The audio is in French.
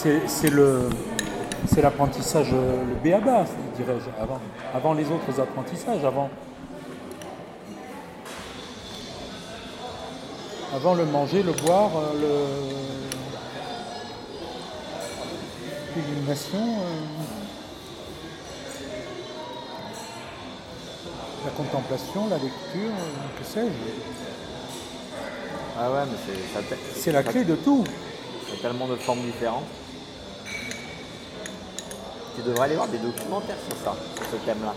c'est l'apprentissage, euh, le béaba, dirais-je, avant, avant les autres apprentissages, avant, avant le manger, le boire, euh, le l'illumination, euh, la contemplation, la lecture, que sais-je. Ah ouais, mais c'est C'est la clé de tout. Il y a tellement de formes différentes. Tu devrais aller voir des documentaires sur ça, sur ce thème-là.